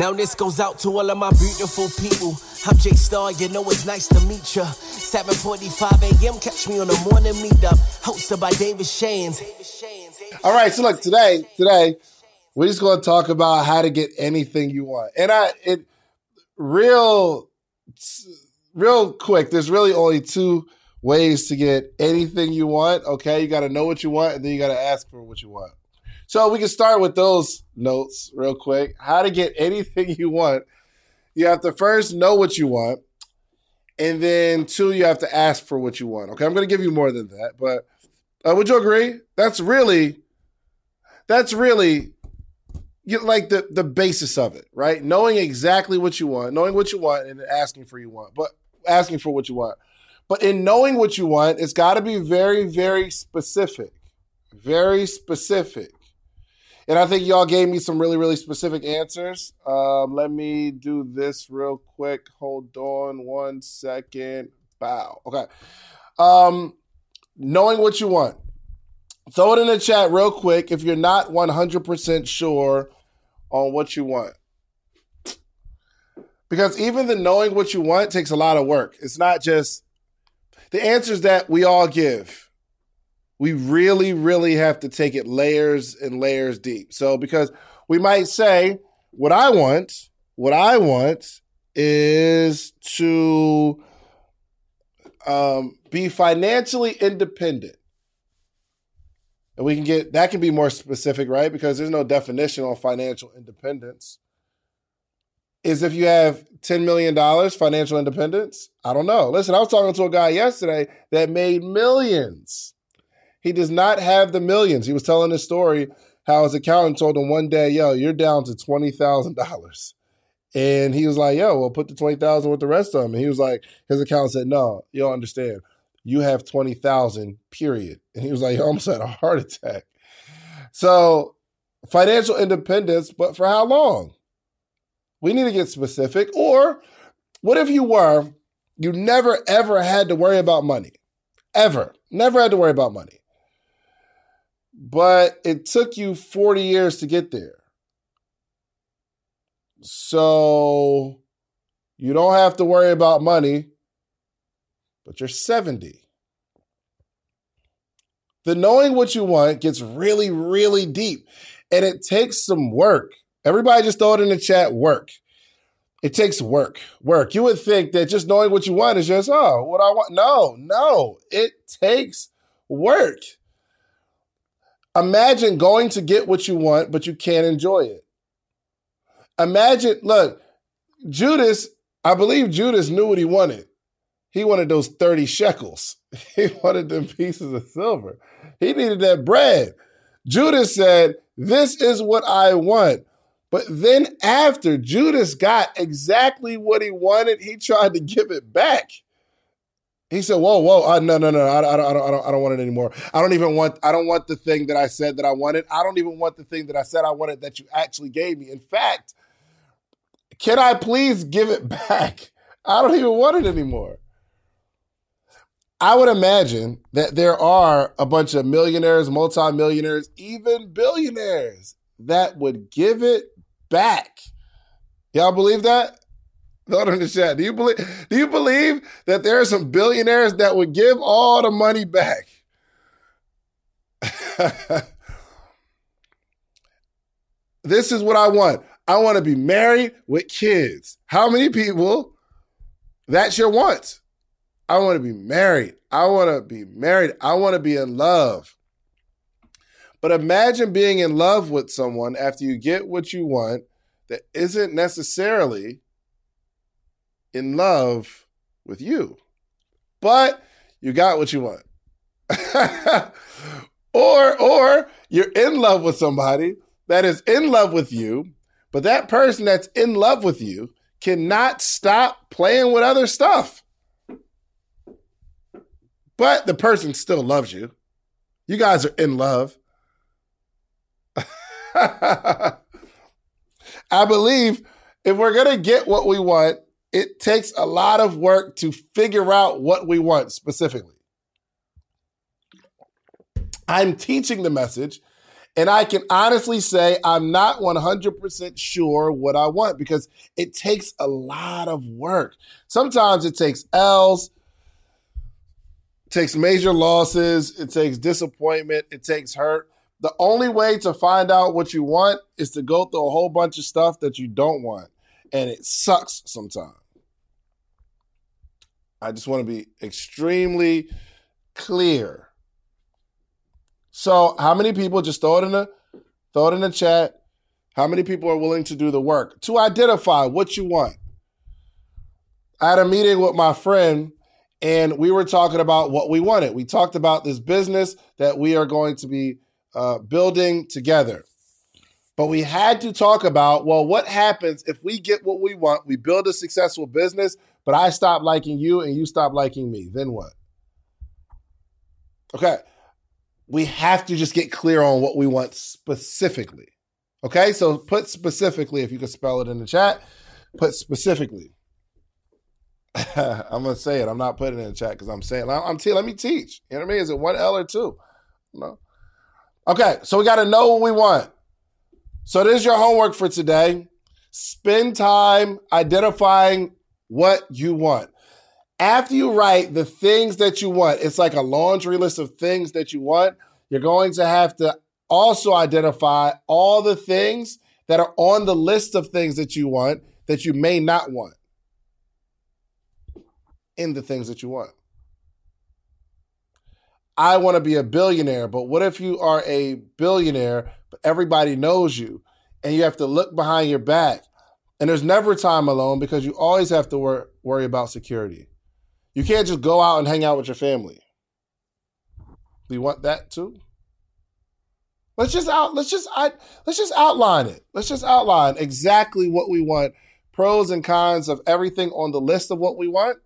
Now this goes out to all of my beautiful people. I'm Jay Star, you know it's nice to meet ya. 7:45 a.m. Catch me on the morning meetup, hosted by David Shands. All right, so look today, today we're just going to talk about how to get anything you want, and I it real, real quick. There's really only two ways to get anything you want. Okay, you got to know what you want, and then you got to ask for what you want. So we can start with those notes real quick. How to get anything you want. You have to first know what you want. And then two, you have to ask for what you want. Okay, I'm going to give you more than that, but uh, would you agree? That's really, that's really, you like the the basis of it, right? Knowing exactly what you want, knowing what you want, and asking for you want, but asking for what you want. But in knowing what you want, it's got to be very, very specific, very specific. And I think y'all gave me some really, really specific answers. Um, let me do this real quick. Hold on one second. Bow. Okay. Um, knowing what you want. Throw it in the chat real quick if you're not 100% sure on what you want. Because even the knowing what you want takes a lot of work. It's not just the answers that we all give we really, really have to take it layers and layers deep. So, because we might say, what I want, what I want is to um, be financially independent. And we can get that can be more specific, right? Because there's no definition on financial independence. Is if you have $10 million financial independence? I don't know. Listen, I was talking to a guy yesterday that made millions he does not have the millions. He was telling his story how his accountant told him one day, "Yo, you're down to twenty thousand dollars," and he was like, "Yo, well, put the twenty thousand with the rest of them." And he was like, his accountant said, "No, you don't understand. You have twenty thousand, period." And he was like, "I almost had a heart attack." So, financial independence, but for how long? We need to get specific. Or, what if you were, you never ever had to worry about money, ever, never had to worry about money but it took you 40 years to get there. So you don't have to worry about money, but you're 70. The knowing what you want gets really, really deep and it takes some work. Everybody just throw it in the chat work. It takes work. Work. You would think that just knowing what you want is just, oh, what I want. No, no, it takes work. Imagine going to get what you want, but you can't enjoy it. Imagine, look, Judas, I believe Judas knew what he wanted. He wanted those 30 shekels. He wanted them pieces of silver. He needed that bread. Judas said, This is what I want. But then, after Judas got exactly what he wanted, he tried to give it back. He said, "Whoa, whoa, uh, no, no, no, I, I, don't, I don't, I don't want it anymore. I don't even want, I don't want the thing that I said that I wanted. I don't even want the thing that I said I wanted that you actually gave me. In fact, can I please give it back? I don't even want it anymore." I would imagine that there are a bunch of millionaires, multimillionaires, even billionaires that would give it back. Y'all believe that? Throw in the chat. Do you believe? Do you believe that there are some billionaires that would give all the money back? this is what I want. I want to be married with kids. How many people? That's your want. I want to be married. I want to be married. I want to be in love. But imagine being in love with someone after you get what you want that isn't necessarily in love with you, but you got what you want. or or you're in love with somebody that is in love with you, but that person that's in love with you cannot stop playing with other stuff. But the person still loves you. You guys are in love. I believe if we're going to get what we want, it takes a lot of work to figure out what we want specifically. I'm teaching the message, And I can honestly say I'm not 100% sure what I want because it takes a lot of work. Sometimes it takes L's, takes major losses, it takes disappointment, it takes hurt. The only way to find out what you want is to go through a whole bunch of stuff that you don't want. And it sucks sometimes. I just want to be extremely clear. So, how many people just throw it in the throw it in the chat? How many people are willing to do the work to identify what you want? I had a meeting with my friend and we were talking about what we wanted. We talked about this business that we are going to be uh, building together. But we had to talk about well, what happens if we get what we want? We build a successful business, but I stop liking you and you stop liking me. Then what? Okay. We have to just get clear on what we want specifically. Okay. So put specifically, if you could spell it in the chat, put specifically. I'm gonna say it. I'm not putting it in the chat because I'm saying I'm te- let me teach. You know what I mean? Is it one L or two? No. Okay, so we got to know what we want. So this is your homework for today. Spend time identifying what you want. After you write the things that you want, it's like a laundry list of things that you want. You're going to have to also identify all the things that are on the list of things that you want that you may not want in the things that you want. I want to be a billionaire, but what if you are a billionaire, but everybody knows you and you have to look behind your back and there's never time alone because you always have to wor- worry about security. You can't just go out and hang out with your family. Do you want that too? Let's just out. Let's just I, let's just outline it. Let's just outline exactly what we want, pros and cons of everything on the list of what we want,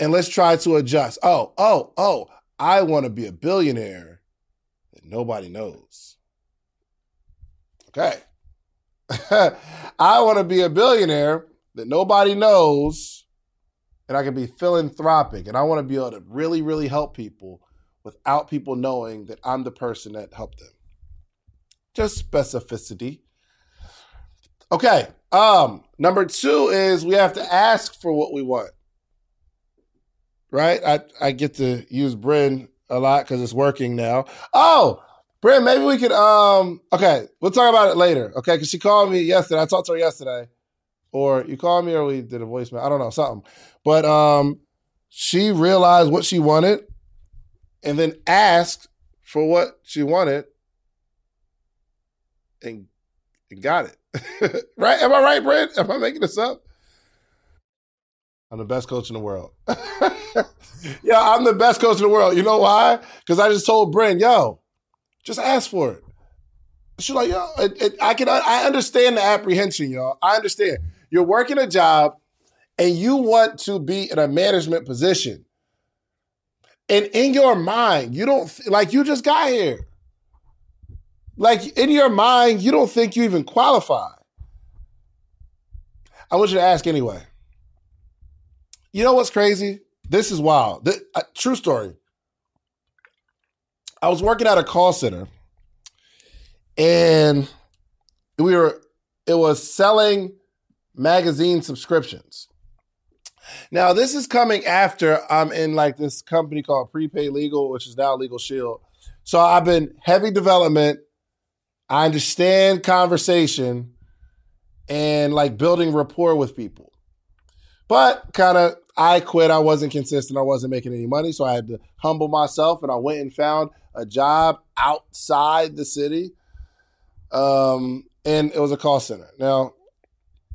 and let's try to adjust. Oh, oh, oh! I want to be a billionaire that nobody knows. Okay. I want to be a billionaire that nobody knows and I can be philanthropic and I want to be able to really, really help people without people knowing that I'm the person that helped them. Just specificity. Okay. Um, number two is we have to ask for what we want. Right? I, I get to use Bryn a lot because it's working now. Oh, Brent, maybe we could um okay, we'll talk about it later. Okay, because she called me yesterday. I talked to her yesterday. Or you called me or we did a voicemail. I don't know, something. But um she realized what she wanted and then asked for what she wanted and, and got it. right? Am I right, Brent? Am I making this up? I'm the best coach in the world. yeah, I'm the best coach in the world. You know why? Because I just told Brent, yo, just ask for it. She's like, yo, it, it, I can, I understand the apprehension, y'all. I understand. You're working a job and you want to be in a management position. And in your mind, you don't, like, you just got here. Like, in your mind, you don't think you even qualify. I want you to ask anyway. You know what's crazy? This is wild. This, uh, true story. I was working at a call center and we were it was selling magazine subscriptions. Now, this is coming after I'm in like this company called Prepaid Legal, which is now Legal Shield. So I've been heavy development. I understand conversation and like building rapport with people. But kind of I quit. I wasn't consistent. I wasn't making any money. So I had to humble myself and I went and found a job outside the city. Um, and it was a call center. Now,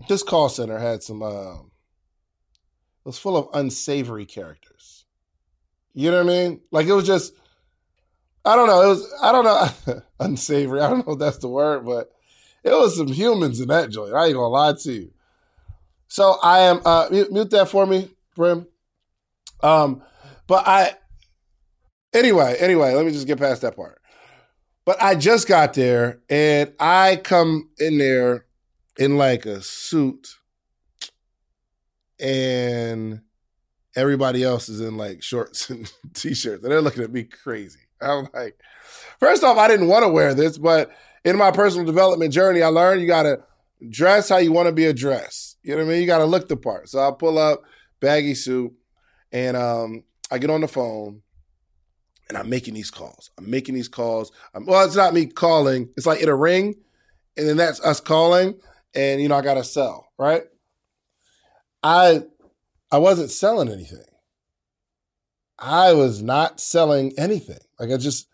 this call center had some, uh, it was full of unsavory characters. You know what I mean? Like it was just, I don't know. It was, I don't know, unsavory. I don't know if that's the word, but it was some humans in that joint. I ain't gonna lie to you. So I am, uh, mute, mute that for me, Um, but I, anyway, anyway, let me just get past that part. But I just got there and I come in there in like a suit and everybody else is in like shorts and t-shirts and they're looking at me crazy. I'm like, first off, I didn't want to wear this, but in my personal development journey, I learned you got to dress how you want to be addressed. You know what I mean? You got to look the part. So I pull up, baggy suit, and um, I get on the phone and I'm making these calls. I'm making these calls. I'm, well, it's not me calling. It's like it'll ring, and then that's us calling, and you know I got to sell, right? I I wasn't selling anything. I was not selling anything. Like I just,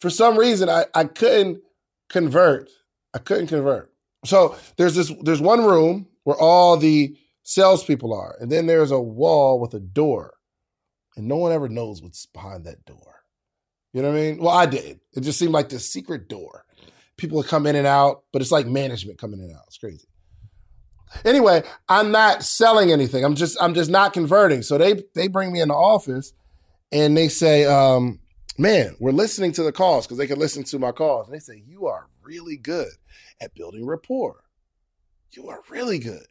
for some reason, I, I couldn't convert. I couldn't convert. So there's this, there's one room where all the salespeople are, and then there's a wall with a door, and no one ever knows what's behind that door. You know what I mean? Well, I did. It just seemed like this secret door. People would come in and out, but it's like management coming in and out. It's crazy. Anyway, I'm not selling anything. I'm just I'm just not converting. So they they bring me in the office and they say, um, man, we're listening to the calls because they can listen to my calls. And they say, you are really good at building rapport. You are really good.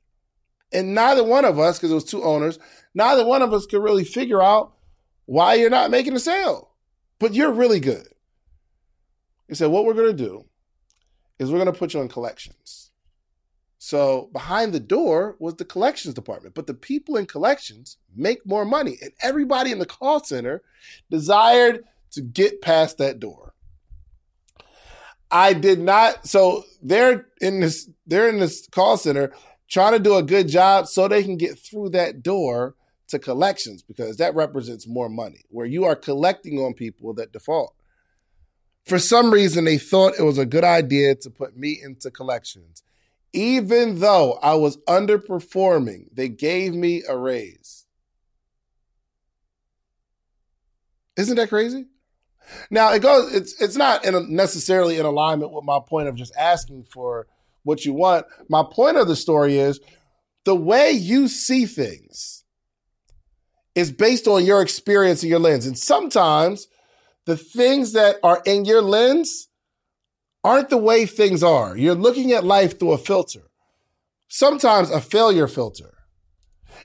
And neither one of us, because it was two owners, neither one of us could really figure out why you're not making a sale. But you're really good. He said, what we're going to do is we're going to put you in collections. So behind the door was the collections department, but the people in collections make more money, and everybody in the call center desired to get past that door. I did not. So they're in this. They're in this call center trying to do a good job so they can get through that door to collections because that represents more money. Where you are collecting on people that default. For some reason, they thought it was a good idea to put me into collections even though I was underperforming, they gave me a raise. Isn't that crazy? Now it goes. It's it's not in a, necessarily in alignment with my point of just asking for what you want. My point of the story is the way you see things is based on your experience and your lens, and sometimes the things that are in your lens aren't the way things are. You're looking at life through a filter, sometimes a failure filter.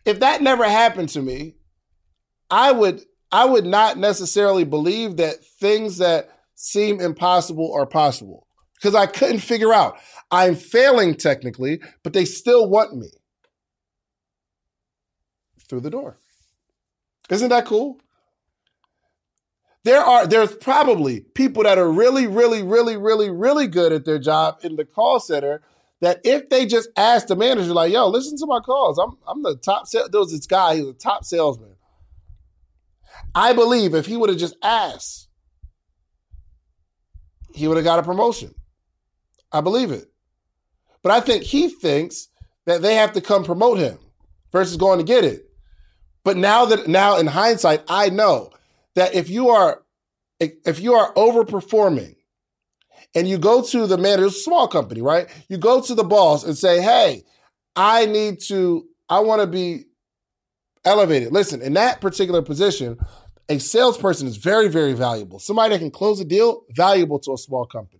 If that never happened to me, I would I would not necessarily believe that things that seem impossible are possible because I couldn't figure out. I'm failing technically, but they still want me through the door. Isn't that cool? there are there's probably people that are really, really, really, really, really good at their job in the call center that if they just ask the manager, like, yo, listen to my calls. I'm I'm the top sales. There was this guy, he was a top salesman. I believe if he would have just asked, he would have got a promotion. I believe it. But I think he thinks that they have to come promote him versus going to get it. But now that now in hindsight, I know that if you are if you are overperforming and you go to the manager, small company, right? You go to the boss and say, "Hey, I need to I want to be elevated." Listen, in that particular position, a salesperson is very very valuable. Somebody that can close a deal, valuable to a small company.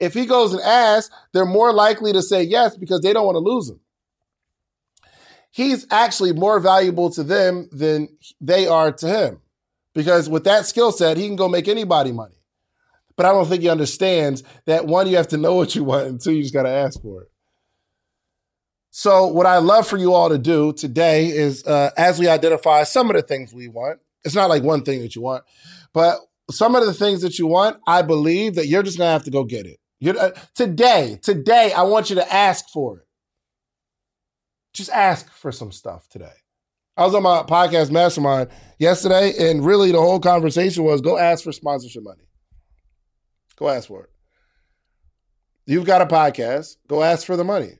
If he goes and asks, they're more likely to say yes because they don't want to lose him. He's actually more valuable to them than they are to him. Because with that skill set, he can go make anybody money. But I don't think he understands that one, you have to know what you want, and two, you just got to ask for it. So, what I love for you all to do today is uh, as we identify some of the things we want, it's not like one thing that you want, but some of the things that you want, I believe that you're just to have to go get it. Uh, today, today, I want you to ask for it. Just ask for some stuff today. I was on my podcast mastermind yesterday, and really the whole conversation was go ask for sponsorship money. Go ask for it. You've got a podcast, go ask for the money.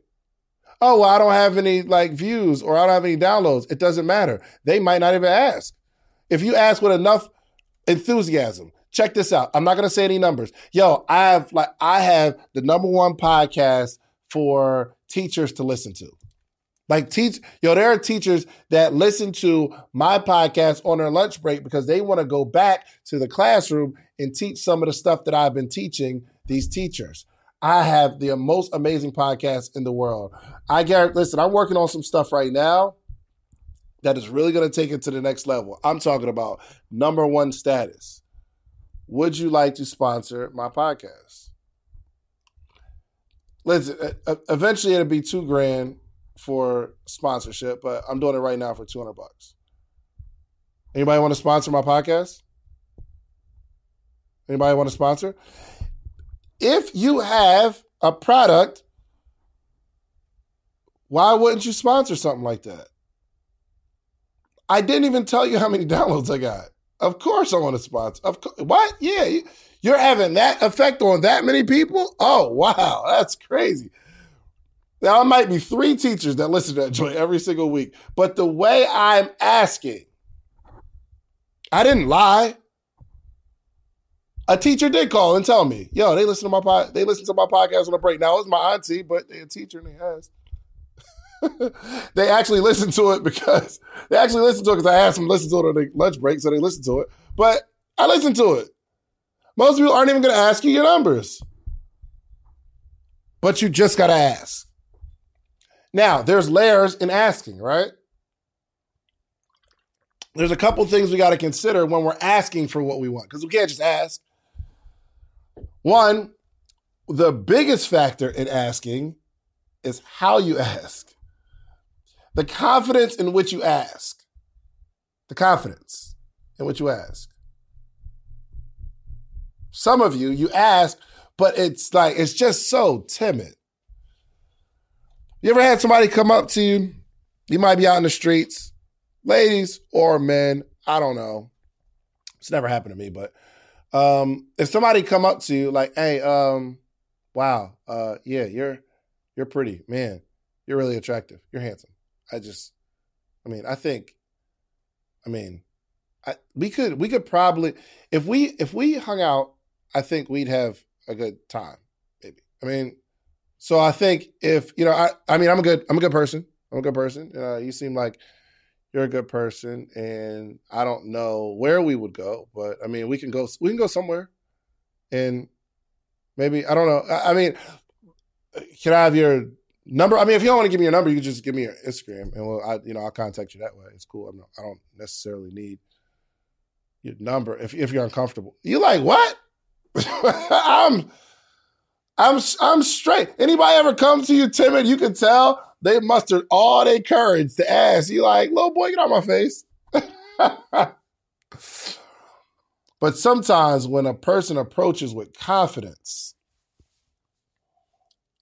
Oh, well, I don't have any like views or I don't have any downloads. It doesn't matter. They might not even ask. If you ask with enough enthusiasm, check this out. I'm not gonna say any numbers. Yo, I have like I have the number one podcast for teachers to listen to. Like teach, yo, there are teachers that listen to my podcast on their lunch break because they want to go back to the classroom and teach some of the stuff that I've been teaching these teachers. I have the most amazing podcast in the world. I get listen, I'm working on some stuff right now that is really going to take it to the next level. I'm talking about number one status. would you like to sponsor my podcast? Listen, eventually it'll be two grand for sponsorship, but I'm doing it right now for 200 bucks. Anybody want to sponsor my podcast? Anybody want to sponsor? If you have a product, why wouldn't you sponsor something like that? I didn't even tell you how many downloads I got. Of course, I want to sponsor. Of course, what? Yeah, you're having that effect on that many people. Oh wow, that's crazy. Now, I might be three teachers that listen to that joint every single week, but the way I'm asking, I didn't lie. A teacher did call and tell me, "Yo, they listen to my pod, they listen to my podcast on a break." Now it's my auntie, but they're a teacher and they has. they actually listen to it because they actually listen to it because I asked them to listen to it on the lunch break, so they listen to it. But I listen to it. Most people aren't even going to ask you your numbers, but you just got to ask. Now, there's layers in asking, right? There's a couple things we got to consider when we're asking for what we want because we can't just ask. One, the biggest factor in asking is how you ask. The confidence in which you ask. The confidence in which you ask. Some of you, you ask, but it's like, it's just so timid. You ever had somebody come up to you? You might be out in the streets, ladies or men, I don't know. It's never happened to me, but um, if somebody come up to you like, "Hey, um, wow, uh, yeah, you're you're pretty, man. You're really attractive. You're handsome." I just, I mean, I think, I mean, I, we could we could probably if we if we hung out, I think we'd have a good time. Maybe. I mean, so I think if you know, I I mean, I'm a good I'm a good person. I'm a good person. Uh, you seem like you're a good person, and I don't know where we would go, but I mean, we can go we can go somewhere, and maybe I don't know. I, I mean, can I have your number? I mean, if you don't want to give me your number, you can just give me your Instagram, and we'll, I, you know, I'll contact you that way. It's cool. I'm not, I don't necessarily need your number if if you're uncomfortable. You like what? I'm I'm I'm straight. Anybody ever come to you timid? You can tell they mustered all their courage to ask. You like, little boy, get out my face. but sometimes when a person approaches with confidence,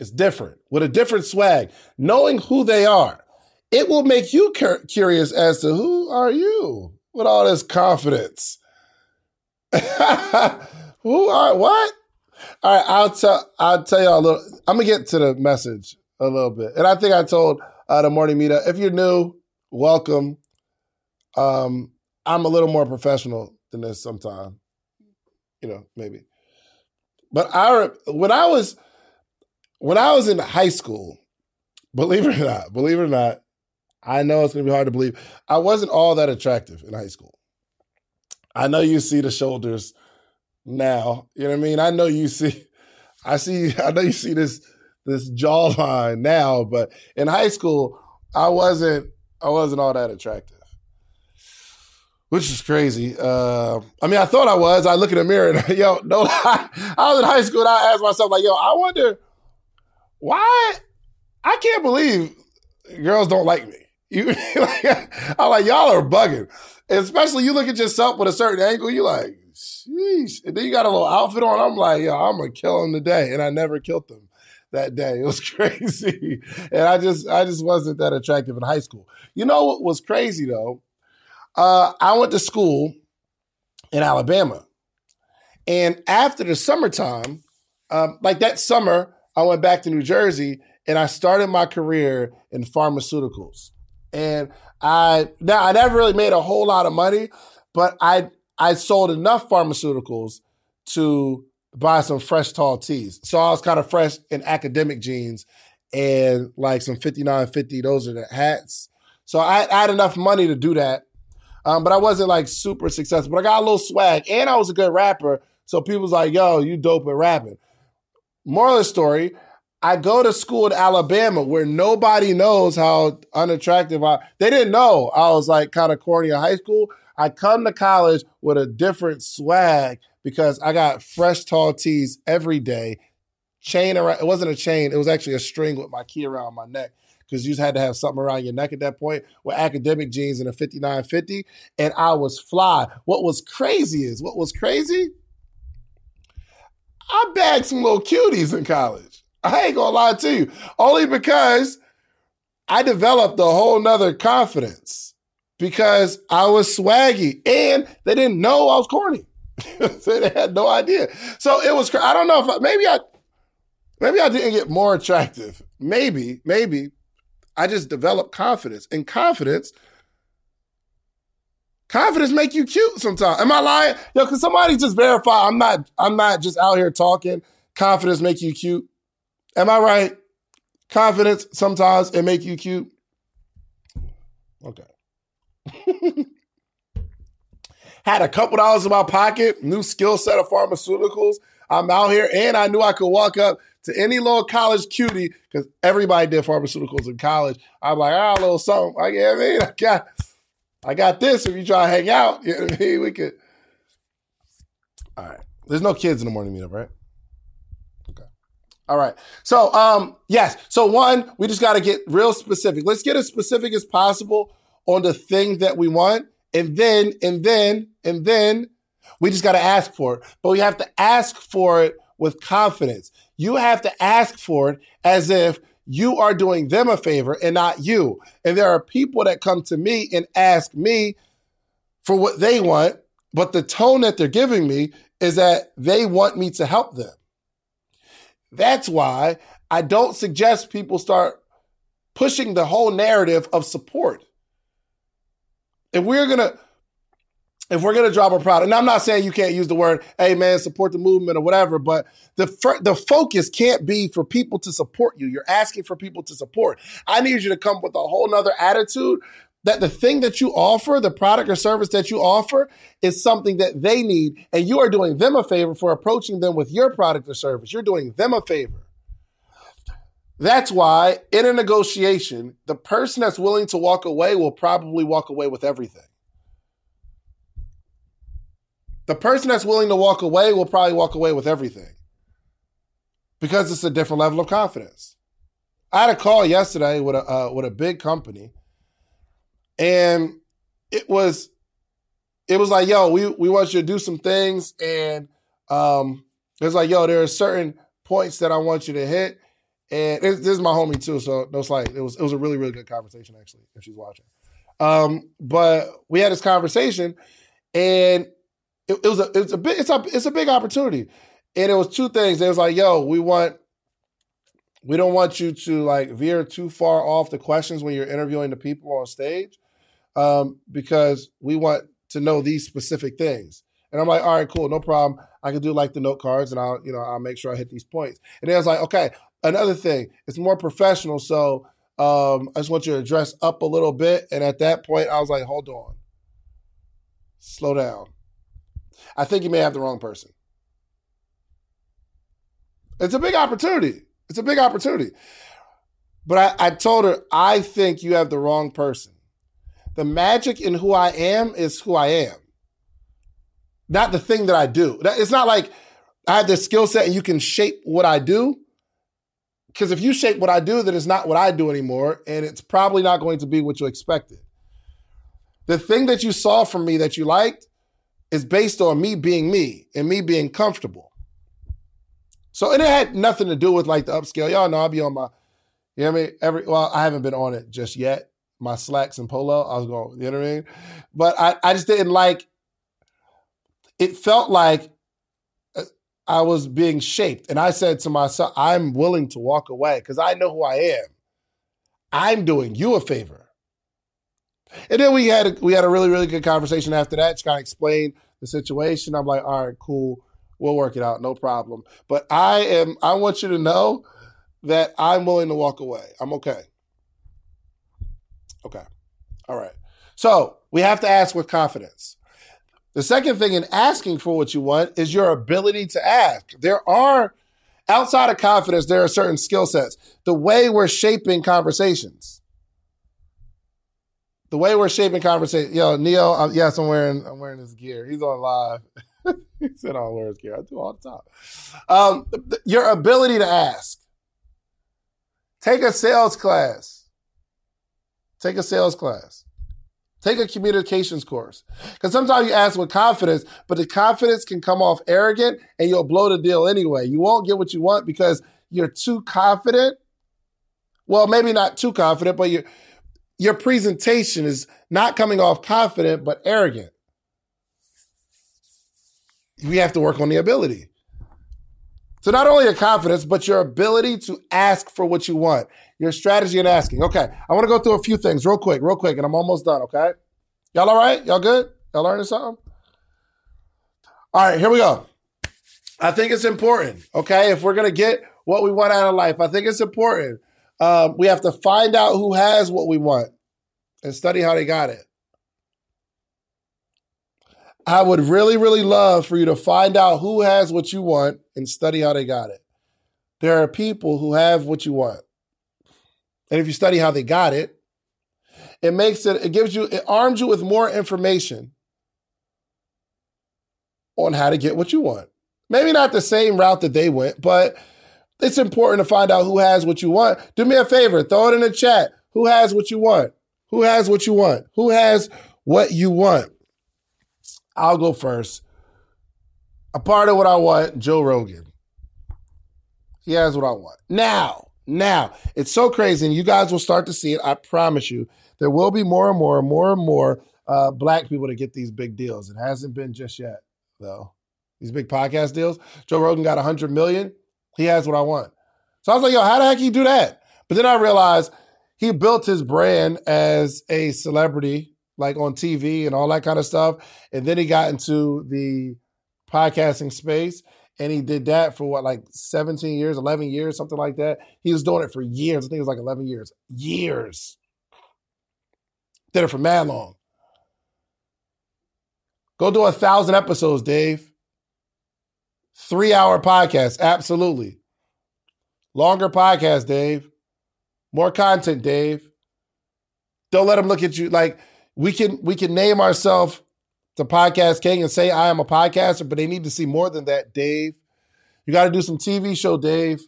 it's different with a different swag. Knowing who they are, it will make you cur- curious as to who are you with all this confidence. who are what? All right, I'll tell I'll tell you a little. I'm gonna get to the message a little bit, and I think I told uh, the morning meetup. If you're new, welcome. Um, I'm a little more professional than this sometimes, you know, maybe. But I when I was when I was in high school, believe it or not, believe it or not, I know it's gonna be hard to believe. I wasn't all that attractive in high school. I know you see the shoulders now. You know what I mean? I know you see, I see, I know you see this this jawline now, but in high school, I wasn't, I wasn't all that attractive, which is crazy. Uh, I mean, I thought I was. I look in the mirror and yo, no, I, I was in high school and I asked myself like, yo, I wonder why. I can't believe girls don't like me. You, like, I'm like, y'all are bugging. Especially you look at yourself with a certain angle, you like, sheesh. And then you got a little outfit on. I'm like, yo, I'm gonna kill him today. And I never killed them that day. It was crazy. and I just I just wasn't that attractive in high school. You know what was crazy though? Uh, I went to school in Alabama. And after the summertime, um, like that summer, I went back to New Jersey and I started my career in pharmaceuticals. And I now I never really made a whole lot of money, but I I sold enough pharmaceuticals to buy some fresh tall tees. So I was kind of fresh in Akademiks jeans and like some 5950. Those are the hats. So I, I had enough money to do that. Um, but I wasn't like super successful. But I got a little swag and I was a good rapper. So people was like, yo, you dope at rapping. Moral of the story, I go to school in Alabama where nobody knows how unattractive I. They didn't know I was like kind of corny in high school. I come to college with a different swag because I got fresh tall tees every day. Chain around. It wasn't a chain. It was actually a string with my key around my neck because you just had to have something around your neck at that point with Akademiks jeans and a 5950. And I was fly. What was crazy is what was crazy? I bagged some little cuties in college. I ain't gonna lie to you. Only because I developed a whole nother confidence because I was swaggy and they didn't know I was corny. so they had no idea. So it was, I don't know if I, maybe I, maybe I didn't get more attractive. Maybe, maybe, I just developed confidence. And confidence, confidence make you cute sometimes. Am I lying? Yo, can somebody just verify I'm not I'm not just out here talking. Confidence make you cute. Am I right? Confidence sometimes it make you cute. Okay. Had a couple dollars in my pocket, new skill set of pharmaceuticals. I'm out here and I knew I could walk up to any little college cutie because everybody did pharmaceuticals in college. I'm like, ah, a little something. I, get, mean, I got, I got this. If you try to hang out, you know what I mean? We could. All right. There's no kids in the morning meetup, right? Okay. All right. So, um, yes. So one, we just got to get real specific. Let's get as specific as possible on the thing that we want, and then, and then, and then, we just got to ask for it. But we have to ask for it with confidence. You have to ask for it as if you are doing them a favor and not you. And there are people that come to me and ask me for what they want, but the tone that they're giving me is that they want me to help them. That's why I don't suggest people start pushing the whole narrative of support. If we're going to if we're going to drop a product, and I'm not saying you can't use the word, hey man, support the movement or whatever, but the, the focus can't be for people to support you. You're asking for people to support. I need you to come with a whole nother attitude that the thing that you offer, the product or service that you offer, is something that they need, and you are doing them a favor for approaching them with your product or service. You're doing them a favor. That's why in a negotiation, the person that's willing to walk away will probably walk away with everything. The person that's willing to walk away will probably walk away with everything because it's a different level of confidence. I had a call yesterday with a uh, with a big company, and it was it was like, yo, we we want you to do some things, and um, it was like, yo, there are certain points that I want you to hit, and this is my homie too, so no slight. It was it was a really really good conversation actually if she's watching. Um, but we had this conversation, and it, it was a it's a big it's a it's a big opportunity. And it was two things. It was like, yo, we want we don't want you to like veer too far off the questions when you're interviewing the people on stage. Um, because we want to know these specific things. And I'm like, all right, cool, no problem. I can do like the note cards and I'll, you know, I'll make sure I hit these points. And then I was like, okay, another thing, it's more professional. So um, I just want you to dress up a little bit. And at that point, I was like, hold on. Slow down. I think you may have the wrong person. It's a big opportunity. It's a big opportunity. But I, I told her, I think you have the wrong person. The magic in who I am is who I am, not the thing that I do. It's not like I have this skill set and you can shape what I do. Because if you shape what I do, then it's not what I do anymore. And it's probably not going to be what you expected. The thing that you saw from me that you liked is based on me being me and me being comfortable. So and it had nothing to do with like the upscale. Y'all know I'll be on my, you know what I mean? Every well, I haven't been on it just yet. My slacks and polo. I was going, you know what I mean? But I, I just didn't like it felt like uh, I was being shaped. And I said to myself, I'm willing to walk away because I know who I am. I'm doing you a favor. And then we had a, we had a really really good conversation after that. She kind of explained the situation. I'm like, all right, cool, we'll work it out, no problem. But I am I want you to know that I'm willing to walk away. I'm okay. Okay, all right. So we have to ask with confidence. The second thing in asking for what you want is your ability to ask. There are outside of confidence, there are certain skill sets. The way we're shaping conversations. The way we're shaping conversation. Yo, uh, yes, I'm wearing I'm wearing this gear. He's on live. he said I'll wear his gear. I do all the time. Um, th- your ability to ask. Take a sales class. Take a sales class. Take a communications course. Because sometimes you ask with confidence, but the confidence can come off arrogant and you'll blow the deal anyway. You won't get what you want because you're too confident. Well, maybe not too confident, but your your presentation is not coming off confident but arrogant. We have to work on the ability. So not only your confidence, but your ability to ask for what you want. Your strategy in asking. Okay, I want to go through a few things real quick, real quick, and I'm almost done. Okay, y'all all right? Y'all good? Y'all learning something? All right, here we go. I think it's important. Okay, if we're gonna get what we want out of life, I think it's important. Um, we have to find out who has what we want and study how they got it. I would really, really love for you to find out who has what you want and study how they got it. There are people who have what you want. And if you study how they got it, it makes it, it gives you, it arms you with more information on how to get what you want. Maybe not the same route that they went, but it's important to find out who has what you want. Do me a favor, throw it in the chat. Who has what you want? Who has what you want? Who has what you want? I'll go first. A part of what I want, Joe Rogan. He has what I want. Now, now, it's so crazy, and you guys will start to see it. I promise you. There will be more and more and more and more uh, black people to get these big deals. It hasn't been just yet, though. These big podcast deals. Joe Rogan got 100 million. He has what I want. So I was like, yo, how the heck he do that? But then I realized he built his brand as a celebrity like on TV and all that kind of stuff. And then he got into the podcasting space and he did that for what, like 17 years, 11 years, something like that. He was doing it for years. I think it was like 11 years. Years. Did it for mad long. Go do a thousand episodes, Dave. Three hour podcast. Absolutely. Longer podcast, Dave. More content, Dave. Don't let them look at you like we can we can name ourselves the podcast king and say I am a podcaster, but they need to see more than that, Dave. You got to do some TV show, Dave.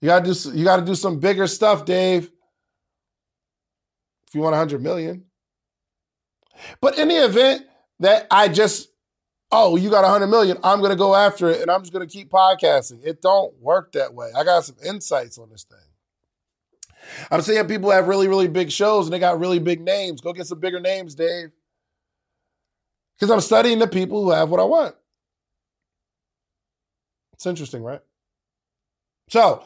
You got to do you got to do some bigger stuff, Dave. If you want 100 million. But in the event that I just oh, you got a 100 million, I'm going to go after it and I'm just going to keep podcasting. It don't work that way. I got some insights on this thing. I'm seeing people have really, really big shows and they got really big names. Go get some bigger names, Dave. Because I'm studying the people who have what I want. It's interesting, right? So,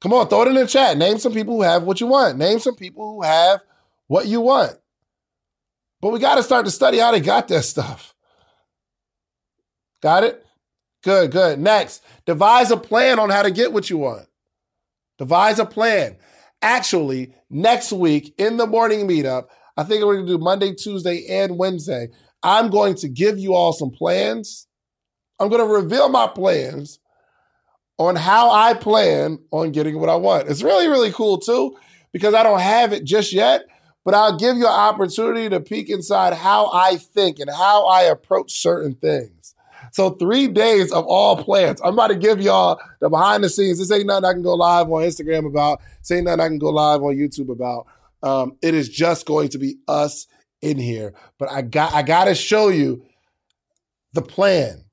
come on, throw it in the chat. Name some people who have what you want. Name some people who have what you want. But we got to start to study how they got that stuff. Got it? Good, good. Next, devise a plan on how to get what you want. Devise a plan. Actually, next week in the morning meetup, I think we're going to do Monday, Tuesday, and Wednesday. I'm going to give you all some plans. I'm going to reveal my plans on how I plan on getting what I want. It's really, really cool too, because I don't have it just yet, but I'll give you an opportunity to peek inside how I think and how I approach certain things. So three days of all plans. I'm about to give y'all the behind the scenes. This ain't nothing I can go live on Instagram about. This ain't nothing I can go live on YouTube about. Um, it is just going to be us in here. But I got I gotta show you the plan.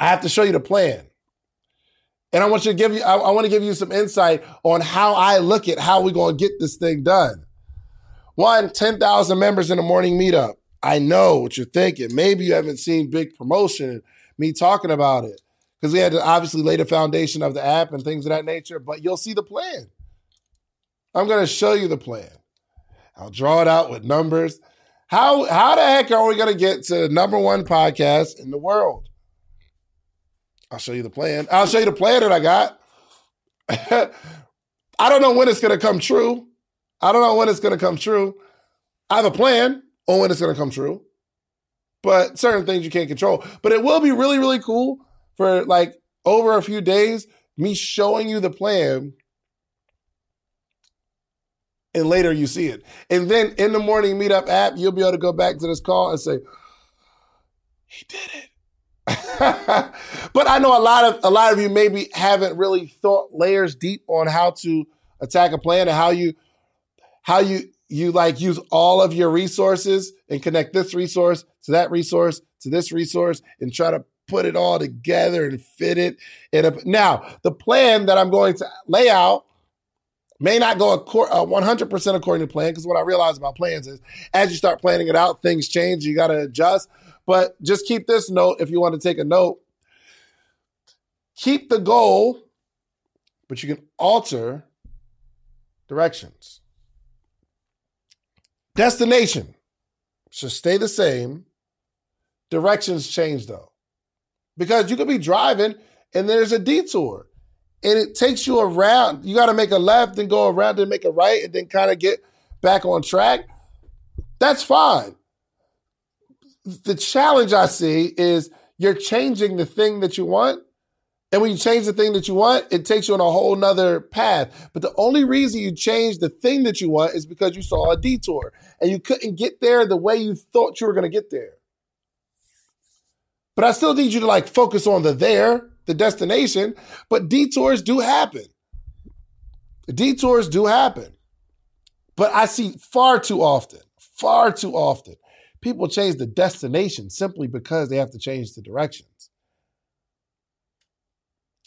I have to show you the plan. And I want you to give you, I, I want to give you some insight on how I look at how we're going to get this thing done. One, 10,000 members in the morning meetup. I know what you're thinking. Maybe you haven't seen big promotion, me talking about it, because we had to obviously lay the foundation of the app and things of that nature, but you'll see the plan. I'm going to show you the plan. I'll draw it out with numbers. How, how the heck are we going to get to the number one podcast in the world? I'll show you the plan. I'll show you the plan that I got. I don't know when it's going to come true. I don't know when it's going to come true. I have a plan on when it's going to come true. But certain things you can't control. But it will be really, really cool for like over a few days, me showing you the plan, and later you see it. And then in the morning meetup app, you'll be able to go back to this call and say, he did it. but I know a lot of a lot of you maybe haven't really thought layers deep on how to attack a plan and how you how you you like use all of your resources and connect this resource to that resource to this resource and try to put it all together and fit it in a now the plan that i'm going to lay out may not go 100% according to plan because what i realize about plans is as you start planning it out things change you got to adjust. But just keep this note if you want to take a note. Keep the goal but you can alter directions Destination should stay the same. Directions change though. Because you could be driving and there's a detour and it takes you around. You got to make a left and go around and make a right and then kind of get back on track. That's fine. The challenge I see is you're changing the thing that you want and when you change the thing that you want, it takes you on a whole nother path. But the only reason you change the thing that you want is because you saw a detour and you couldn't get there the way you thought you were going to get there. But I still need you to like focus on the there, the destination. But detours do happen. Detours do happen. But I see far too often, far too often, people change the destination simply because they have to change the directions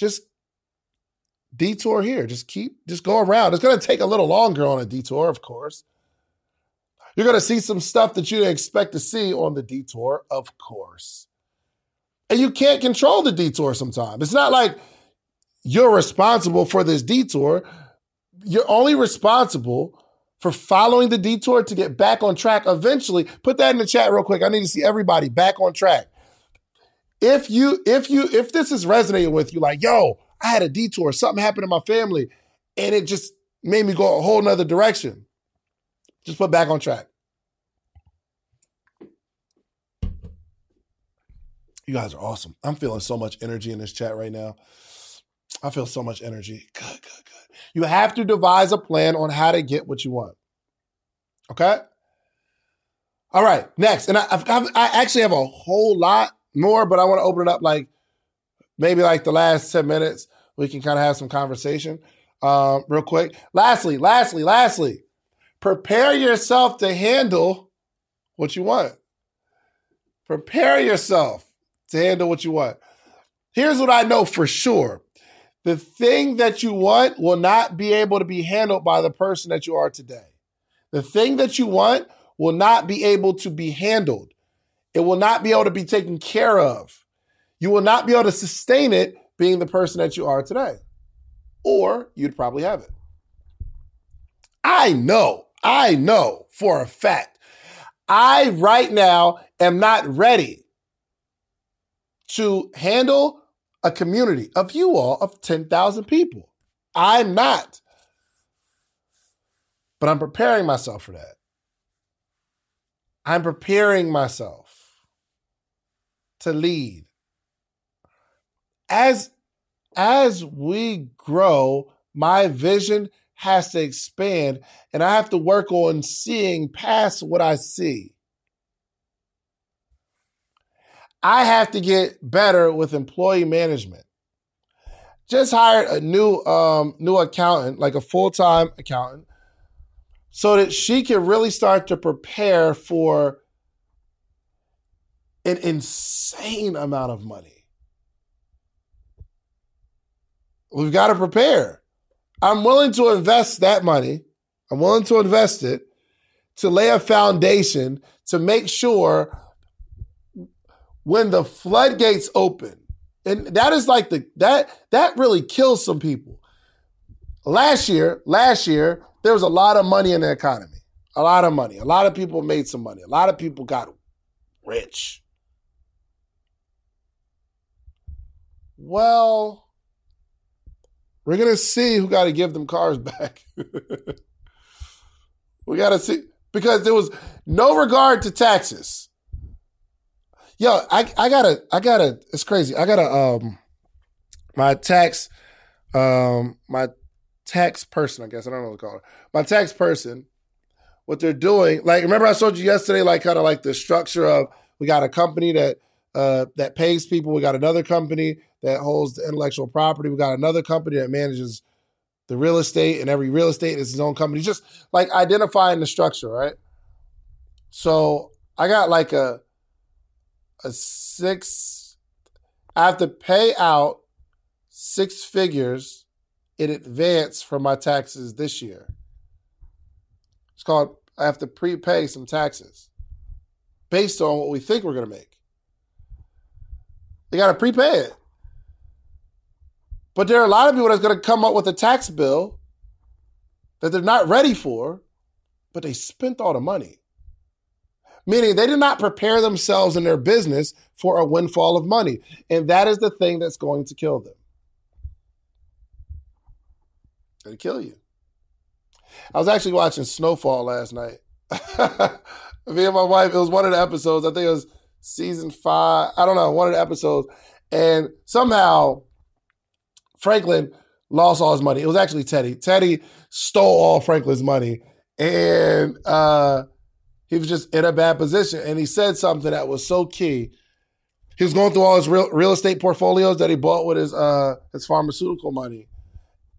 just detour here. Just keep, just go around. It's going to take a little longer on a detour, of course. You're going to see some stuff that you didn't expect to see on the detour, of course. And you can't control the detour sometimes. It's not like you're responsible for this detour. You're only responsible for following the detour to get back on track eventually. Put that in the chat real quick. I need to see everybody back on track if you if you if this is resonating with you, like, yo, I had a detour, something happened in my family, and it just made me go a whole nother direction. Just put back on track. You guys are awesome. I'm feeling so much energy in this chat right now. I feel so much energy. Good, good, good. You have to devise a plan on how to get what you want. Okay? All right, next. And I, I actually have a whole lot more, but I want to open it up like maybe like the last 10 minutes. We can kind of have some conversation um, real quick. Lastly, lastly, lastly, prepare yourself to handle what you want. Prepare yourself to handle what you want. Here's what I know for sure the thing that you want will not be able to be handled by the person that you are today. The thing that you want will not be able to be handled it will not be able to be taken care of. You will not be able to sustain it being the person that you are today. Or you'd probably have it. I know, I know for a fact, I right now am not ready to handle a community of you all of 10,000 people. I'm not. But I'm preparing myself for that. I'm preparing myself to lead. As as we grow, my vision has to expand and I have to work on seeing past what I see. I have to get better with employee management. Just hired a new um, new accountant, like a full time accountant, so that she can really start to prepare for an insane amount of money. We've got to prepare. I'm willing to invest that money. I'm willing to invest it to lay a foundation to make sure when the floodgates open, and that is like the that that really kills some people. Last year, last year, there was a lot of money in the economy. A lot of money. A lot of people made some money. A lot of people got rich. Well, we're to see who got to give them cars back. we got to see because there was no regard to taxes. Yo, I I gotta I gotta it's crazy. I gotta um my tax um my tax person, I guess. I don't know what to call it. My tax person, what they're doing, like remember I showed you yesterday, like kind of like the structure of we got a company that uh that pays people, we got another company that holds the intellectual property, we got another company that manages the real estate, and every real estate is its own company. Just like identifying the structure, right? So I got like a a six. I have to pay out six figures in advance for my taxes this year. It's called I have to prepay some taxes based on what we think we're going to make. They got to prepay it. But there are a lot of people that's going to come up with a tax bill that they're not ready for, but they spent all the money meaning they did not prepare themselves in their business for a windfall of money. And that is the thing that's going to kill them. It'll kill you. I was actually watching Snowfall last night. Me and my wife, it was one of the episodes, I think it was season five, I don't know, one of the episodes. And somehow Franklin lost all his money. It was actually Teddy. Teddy stole all Franklin's money. And uh he was just in a bad position. And he said something that was so key. He was going through all his real, real estate portfolios that he bought with his uh, his pharmaceutical money.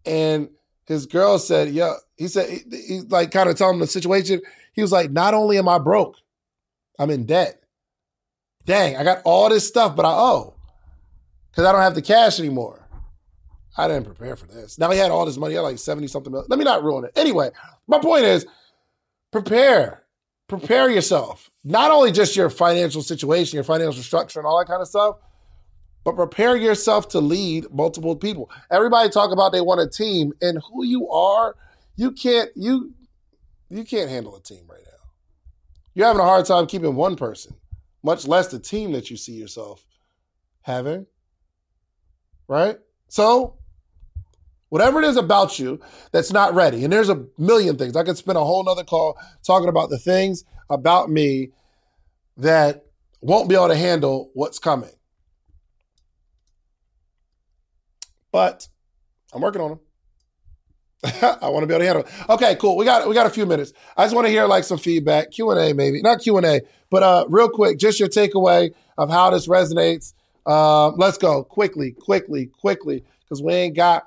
And his girl said, Yeah, he said, he, he like kind of told him the situation. He was like, Not only am I broke, I'm in debt. Dang, I got all this stuff, but I owe because I don't have the cash anymore. I didn't prepare for this. Now he had all this money, he had like 70 something million. Let me not ruin it. Anyway, my point is prepare prepare yourself. Not only just your financial situation, your financial structure, and all that kind of stuff, but prepare yourself to lead multiple people. Everybody talk about they want a team, and who you are, you can't you you can't handle a team right now. You're having a hard time keeping one person, much less the team that you see yourself having. Right? So Whatever it is about you that's not ready, and there's a million things. I could spend a whole nother call talking about the things about me that won't be able to handle what's coming. But I'm working on them. I want to be able to handle it. Okay, cool. We got we got a few minutes. I just want to hear like some feedback, Q and A maybe, not Q and A, but uh, real quick, just your takeaway of how this resonates. Uh, let's go quickly, quickly, quickly, because we ain't got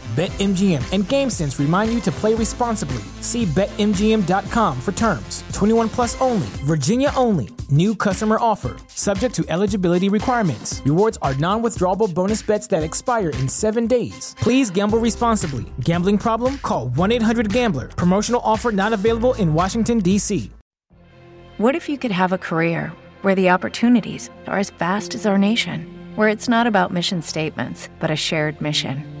BetMGM and GameSense remind you to play responsibly. See BetMGM.com for terms. 21 plus only, Virginia only. New customer offer. Subject to eligibility requirements. Rewards are non withdrawable bonus bets that expire in seven days. Please gamble responsibly. Gambling problem? Call 1 800 Gambler. Promotional offer not available in Washington, D.C. What if you could have a career where the opportunities are as vast as our nation, where it's not about mission statements, but a shared mission?